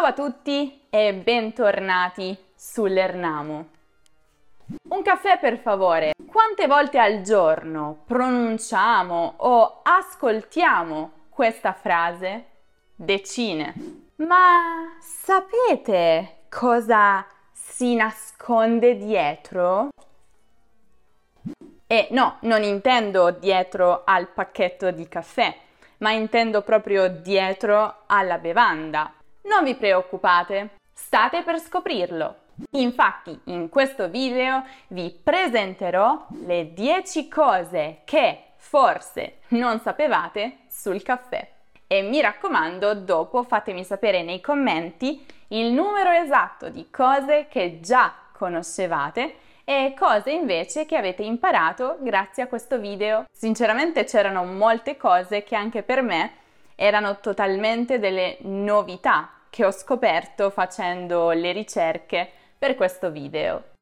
Ciao a tutti e bentornati sull'Ernamo. Un caffè per favore. Quante volte al giorno pronunciamo o ascoltiamo questa frase? Decine. Ma sapete cosa si nasconde dietro? E no, non intendo dietro al pacchetto di caffè, ma intendo proprio dietro alla bevanda. Non vi preoccupate, state per scoprirlo. Infatti, in questo video vi presenterò le 10 cose che forse non sapevate sul caffè. E mi raccomando, dopo fatemi sapere nei commenti il numero esatto di cose che già conoscevate e cose invece che avete imparato grazie a questo video. Sinceramente c'erano molte cose che anche per me erano totalmente delle novità che ho scoperto facendo le ricerche per questo video.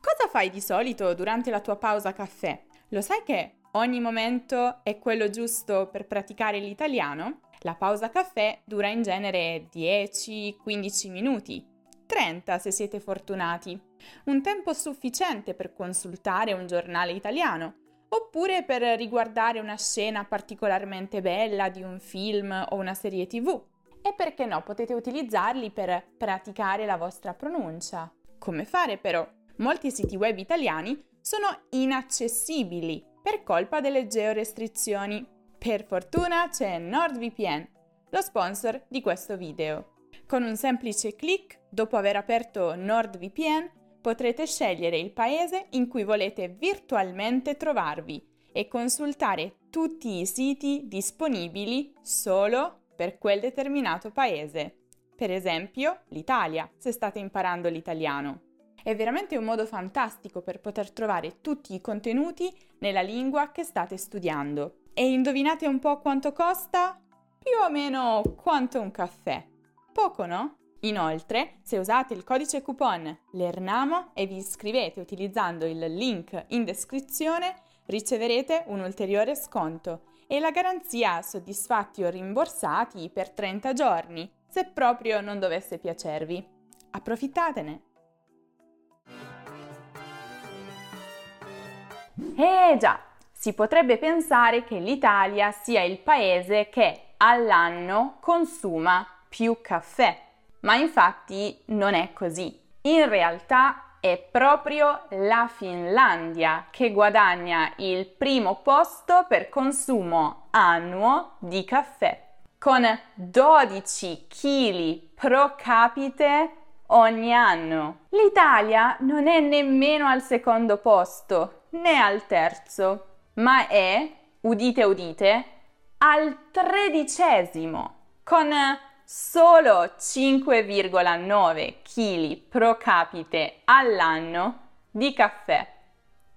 Cosa fai di solito durante la tua pausa caffè? Lo sai che ogni momento è quello giusto per praticare l'italiano? La pausa caffè dura in genere 10-15 minuti, 30 se siete fortunati. Un tempo sufficiente per consultare un giornale italiano, oppure per riguardare una scena particolarmente bella di un film o una serie tv. E perché no, potete utilizzarli per praticare la vostra pronuncia. Come fare però? Molti siti web italiani sono inaccessibili per colpa delle georestrizioni. Per fortuna c'è NordVPN, lo sponsor di questo video. Con un semplice clic, dopo aver aperto NordVPN, potrete scegliere il paese in cui volete virtualmente trovarvi e consultare tutti i siti disponibili solo per quel determinato paese. Per esempio, l'Italia, se state imparando l'italiano. È veramente un modo fantastico per poter trovare tutti i contenuti nella lingua che state studiando. E indovinate un po' quanto costa? Più o meno quanto un caffè. Poco, no? Inoltre, se usate il codice coupon LERNAMO e vi iscrivete utilizzando il link in descrizione, riceverete un ulteriore sconto e la garanzia soddisfatti o rimborsati per 30 giorni, se proprio non dovesse piacervi. Approfittatene! Eh già, si potrebbe pensare che l'Italia sia il paese che all'anno consuma più caffè, ma infatti non è così. In realtà è proprio la Finlandia che guadagna il primo posto per consumo annuo di caffè, con 12 kg pro capite ogni anno. L'Italia non è nemmeno al secondo posto né al terzo, ma è, udite udite, al tredicesimo, con solo 5,9 kg pro capite all'anno di caffè.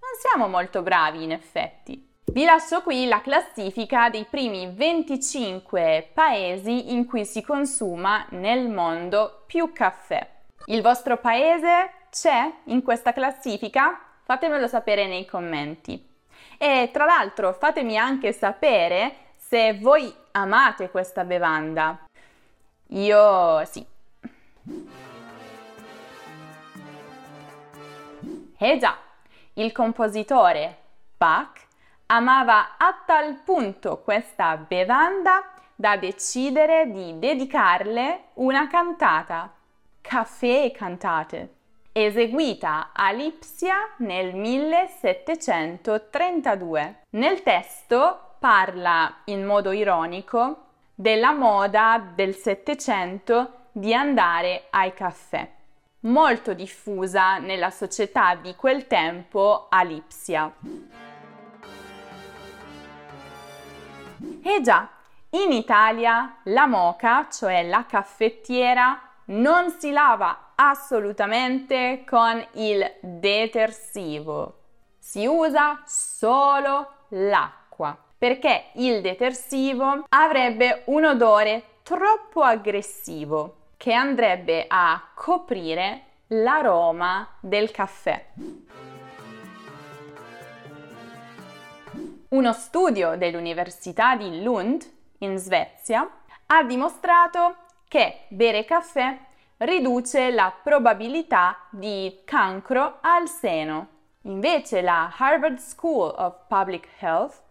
Non siamo molto bravi in effetti. Vi lascio qui la classifica dei primi 25 paesi in cui si consuma nel mondo più caffè. Il vostro paese c'è in questa classifica? Fatemelo sapere nei commenti. E tra l'altro fatemi anche sapere se voi amate questa bevanda. Io sì. Eh già, il compositore Bach amava a tal punto questa bevanda da decidere di dedicarle una cantata, Caffè e cantate, eseguita a Lipsia nel 1732. Nel testo parla in modo ironico della moda del Settecento di andare ai caffè, molto diffusa nella società di quel tempo a Lipsia. E già, in Italia la moca, cioè la caffettiera, non si lava assolutamente con il detersivo. Si usa solo l'acqua perché il detersivo avrebbe un odore troppo aggressivo che andrebbe a coprire l'aroma del caffè. Uno studio dell'Università di Lund in Svezia ha dimostrato che bere caffè riduce la probabilità di cancro al seno. Invece la Harvard School of Public Health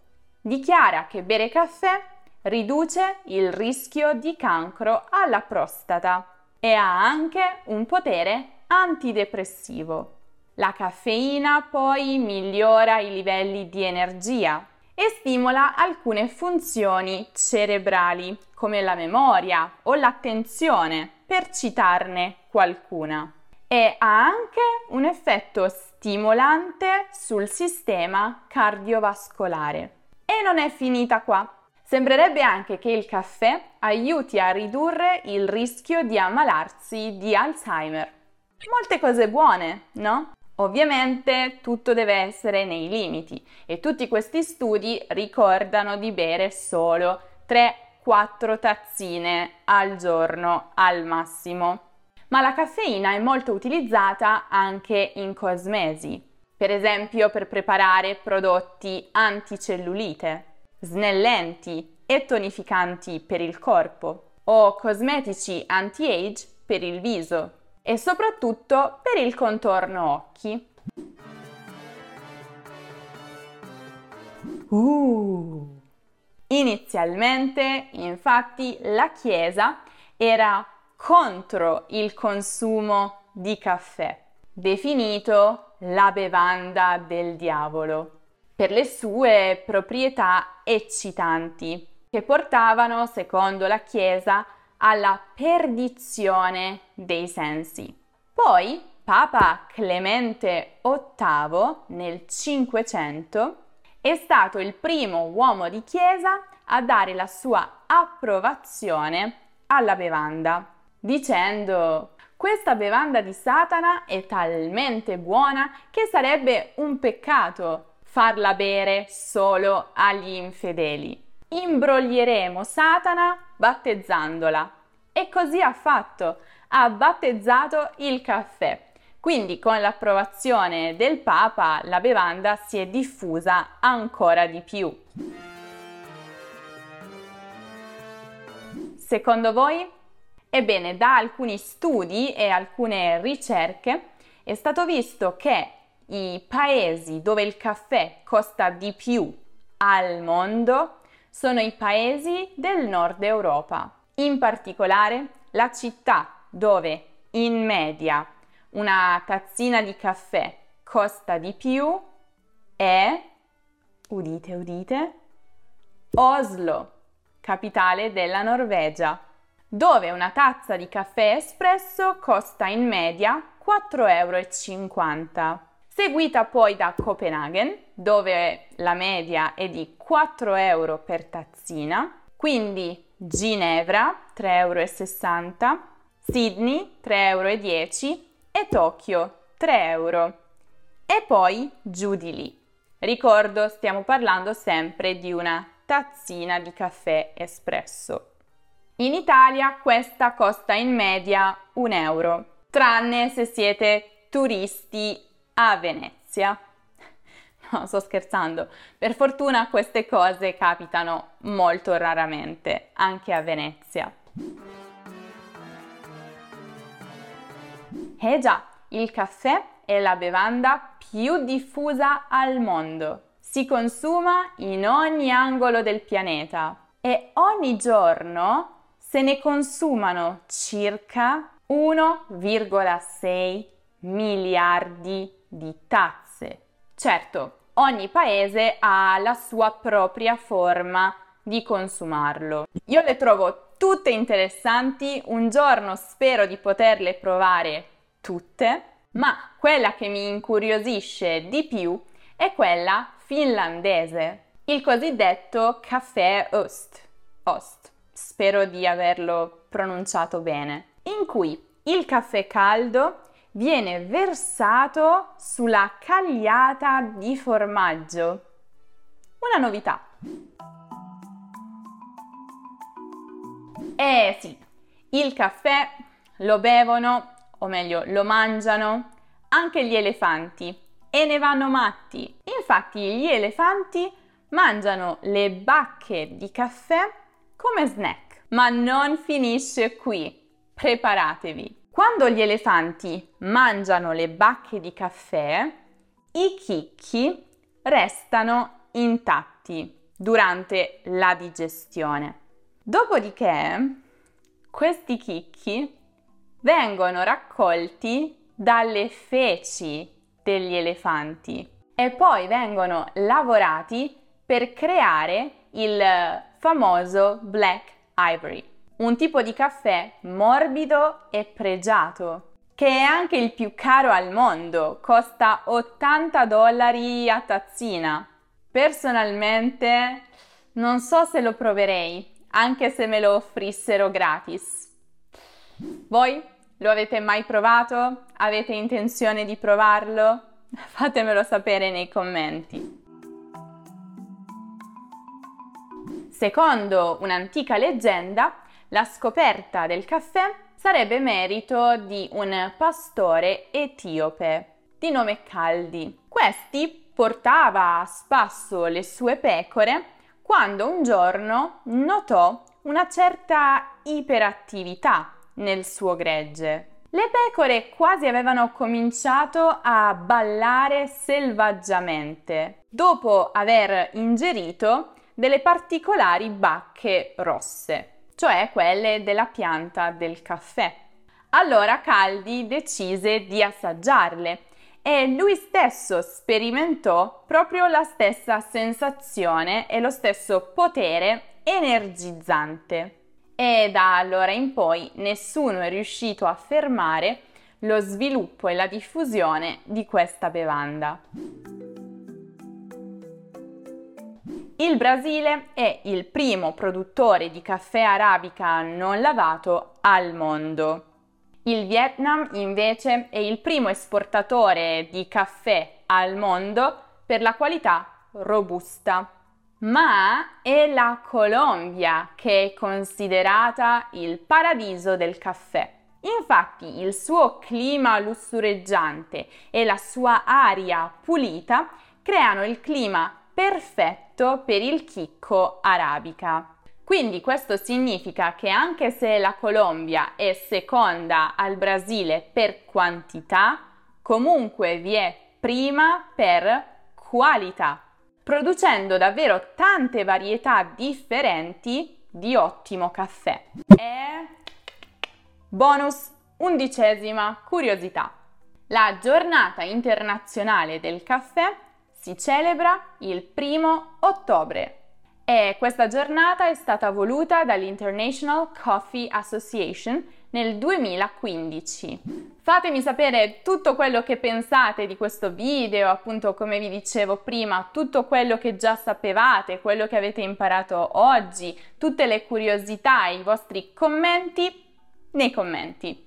dichiara che bere caffè riduce il rischio di cancro alla prostata e ha anche un potere antidepressivo. La caffeina poi migliora i livelli di energia e stimola alcune funzioni cerebrali come la memoria o l'attenzione, per citarne qualcuna. E ha anche un effetto stimolante sul sistema cardiovascolare. E non è finita qua. Sembrerebbe anche che il caffè aiuti a ridurre il rischio di ammalarsi di Alzheimer. Molte cose buone, no? Ovviamente tutto deve essere nei limiti e tutti questi studi ricordano di bere solo 3-4 tazzine al giorno al massimo. Ma la caffeina è molto utilizzata anche in cosmesi, per esempio per preparare prodotti anticellulite, snellenti e tonificanti per il corpo o cosmetici anti-age per il viso e soprattutto per il contorno occhi. Uh. Inizialmente, infatti, la Chiesa era contro il consumo di caffè, definito la bevanda del diavolo, per le sue proprietà eccitanti, che portavano, secondo la Chiesa, alla perdizione dei sensi. Poi Papa Clemente VIII nel Cinquecento è stato il primo uomo di chiesa a dare la sua approvazione alla bevanda, dicendo questa bevanda di Satana è talmente buona che sarebbe un peccato farla bere solo agli infedeli imbroglieremo Satana battezzandola. E così ha fatto, ha battezzato il caffè. Quindi con l'approvazione del Papa la bevanda si è diffusa ancora di più. Secondo voi? Ebbene, da alcuni studi e alcune ricerche è stato visto che i paesi dove il caffè costa di più al mondo sono i paesi del nord Europa, in particolare la città dove in media una tazzina di caffè costa di più è, udite udite, Oslo, capitale della Norvegia, dove una tazza di caffè espresso costa in media 4,50 euro seguita poi da Copenaghen, dove la media è di 4 euro per tazzina, quindi Ginevra 3,60 euro, Sydney 3,10 euro e Tokyo 3 euro. E poi giù di lì. Ricordo, stiamo parlando sempre di una tazzina di caffè espresso. In Italia questa costa in media un euro, tranne se siete turisti a Venezia. No, sto scherzando. Per fortuna queste cose capitano molto raramente, anche a Venezia. Eh già, il caffè è la bevanda più diffusa al mondo. Si consuma in ogni angolo del pianeta e ogni giorno se ne consumano circa 1,6 miliardi di tazze. Certo, ogni paese ha la sua propria forma di consumarlo. Io le trovo tutte interessanti, un giorno spero di poterle provare tutte, ma quella che mi incuriosisce di più è quella finlandese, il cosiddetto caffè Ost. Ost. Spero di averlo pronunciato bene, in cui il caffè caldo viene versato sulla cagliata di formaggio. Una novità. Eh sì, il caffè lo bevono, o meglio lo mangiano, anche gli elefanti e ne vanno matti. Infatti gli elefanti mangiano le bacche di caffè come snack Ma non finisce qui. Preparatevi. Quando gli elefanti mangiano le bacche di caffè, i chicchi restano intatti durante la digestione. Dopodiché, questi chicchi vengono raccolti dalle feci degli elefanti e poi vengono lavorati per creare il famoso black ivory, un tipo di caffè morbido e pregiato che è anche il più caro al mondo, costa 80 dollari a tazzina. Personalmente non so se lo proverei, anche se me lo offrissero gratis. Voi lo avete mai provato? Avete intenzione di provarlo? Fatemelo sapere nei commenti. Secondo un'antica leggenda, la scoperta del caffè sarebbe merito di un pastore etiope di nome Caldi. Questi portava a spasso le sue pecore quando un giorno notò una certa iperattività nel suo gregge. Le pecore quasi avevano cominciato a ballare selvaggiamente dopo aver ingerito delle particolari bacche rosse cioè quelle della pianta del caffè. Allora Caldi decise di assaggiarle e lui stesso sperimentò proprio la stessa sensazione e lo stesso potere energizzante. E da allora in poi nessuno è riuscito a fermare lo sviluppo e la diffusione di questa bevanda. Il Brasile è il primo produttore di caffè arabica non lavato al mondo. Il Vietnam invece è il primo esportatore di caffè al mondo per la qualità robusta. Ma è la Colombia che è considerata il paradiso del caffè. Infatti il suo clima lussureggiante e la sua aria pulita creano il clima perfetto per il chicco arabica. Quindi questo significa che anche se la Colombia è seconda al Brasile per quantità, comunque vi è prima per qualità, producendo davvero tante varietà differenti di ottimo caffè. E bonus undicesima curiosità. La giornata internazionale del caffè si celebra il primo ottobre e questa giornata è stata voluta dall'International Coffee Association nel 2015. Fatemi sapere tutto quello che pensate di questo video, appunto come vi dicevo prima, tutto quello che già sapevate, quello che avete imparato oggi, tutte le curiosità i vostri commenti nei commenti.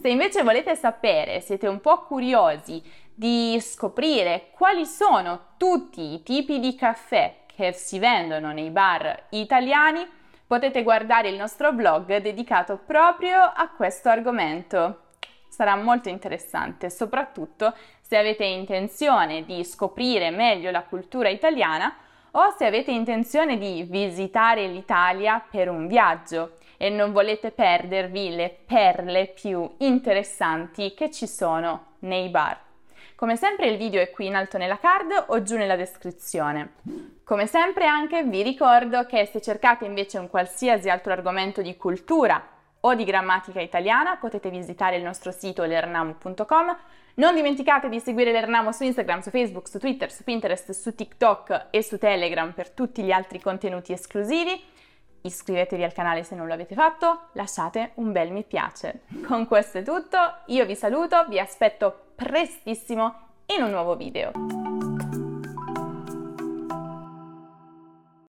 Se invece volete sapere, siete un po' curiosi di scoprire quali sono tutti i tipi di caffè che si vendono nei bar italiani, potete guardare il nostro blog dedicato proprio a questo argomento. Sarà molto interessante, soprattutto se avete intenzione di scoprire meglio la cultura italiana o se avete intenzione di visitare l'Italia per un viaggio e non volete perdervi le perle più interessanti che ci sono nei bar. Come sempre il video è qui in alto nella card o giù nella descrizione. Come sempre anche vi ricordo che se cercate invece un qualsiasi altro argomento di cultura o di grammatica italiana potete visitare il nostro sito lernamu.com. Non dimenticate di seguire l'Ernamo su Instagram, su Facebook, su Twitter, su Pinterest, su TikTok e su Telegram per tutti gli altri contenuti esclusivi. Iscrivetevi al canale se non lo avete fatto, lasciate un bel mi piace. Con questo è tutto, io vi saluto, vi aspetto prestissimo in un nuovo video.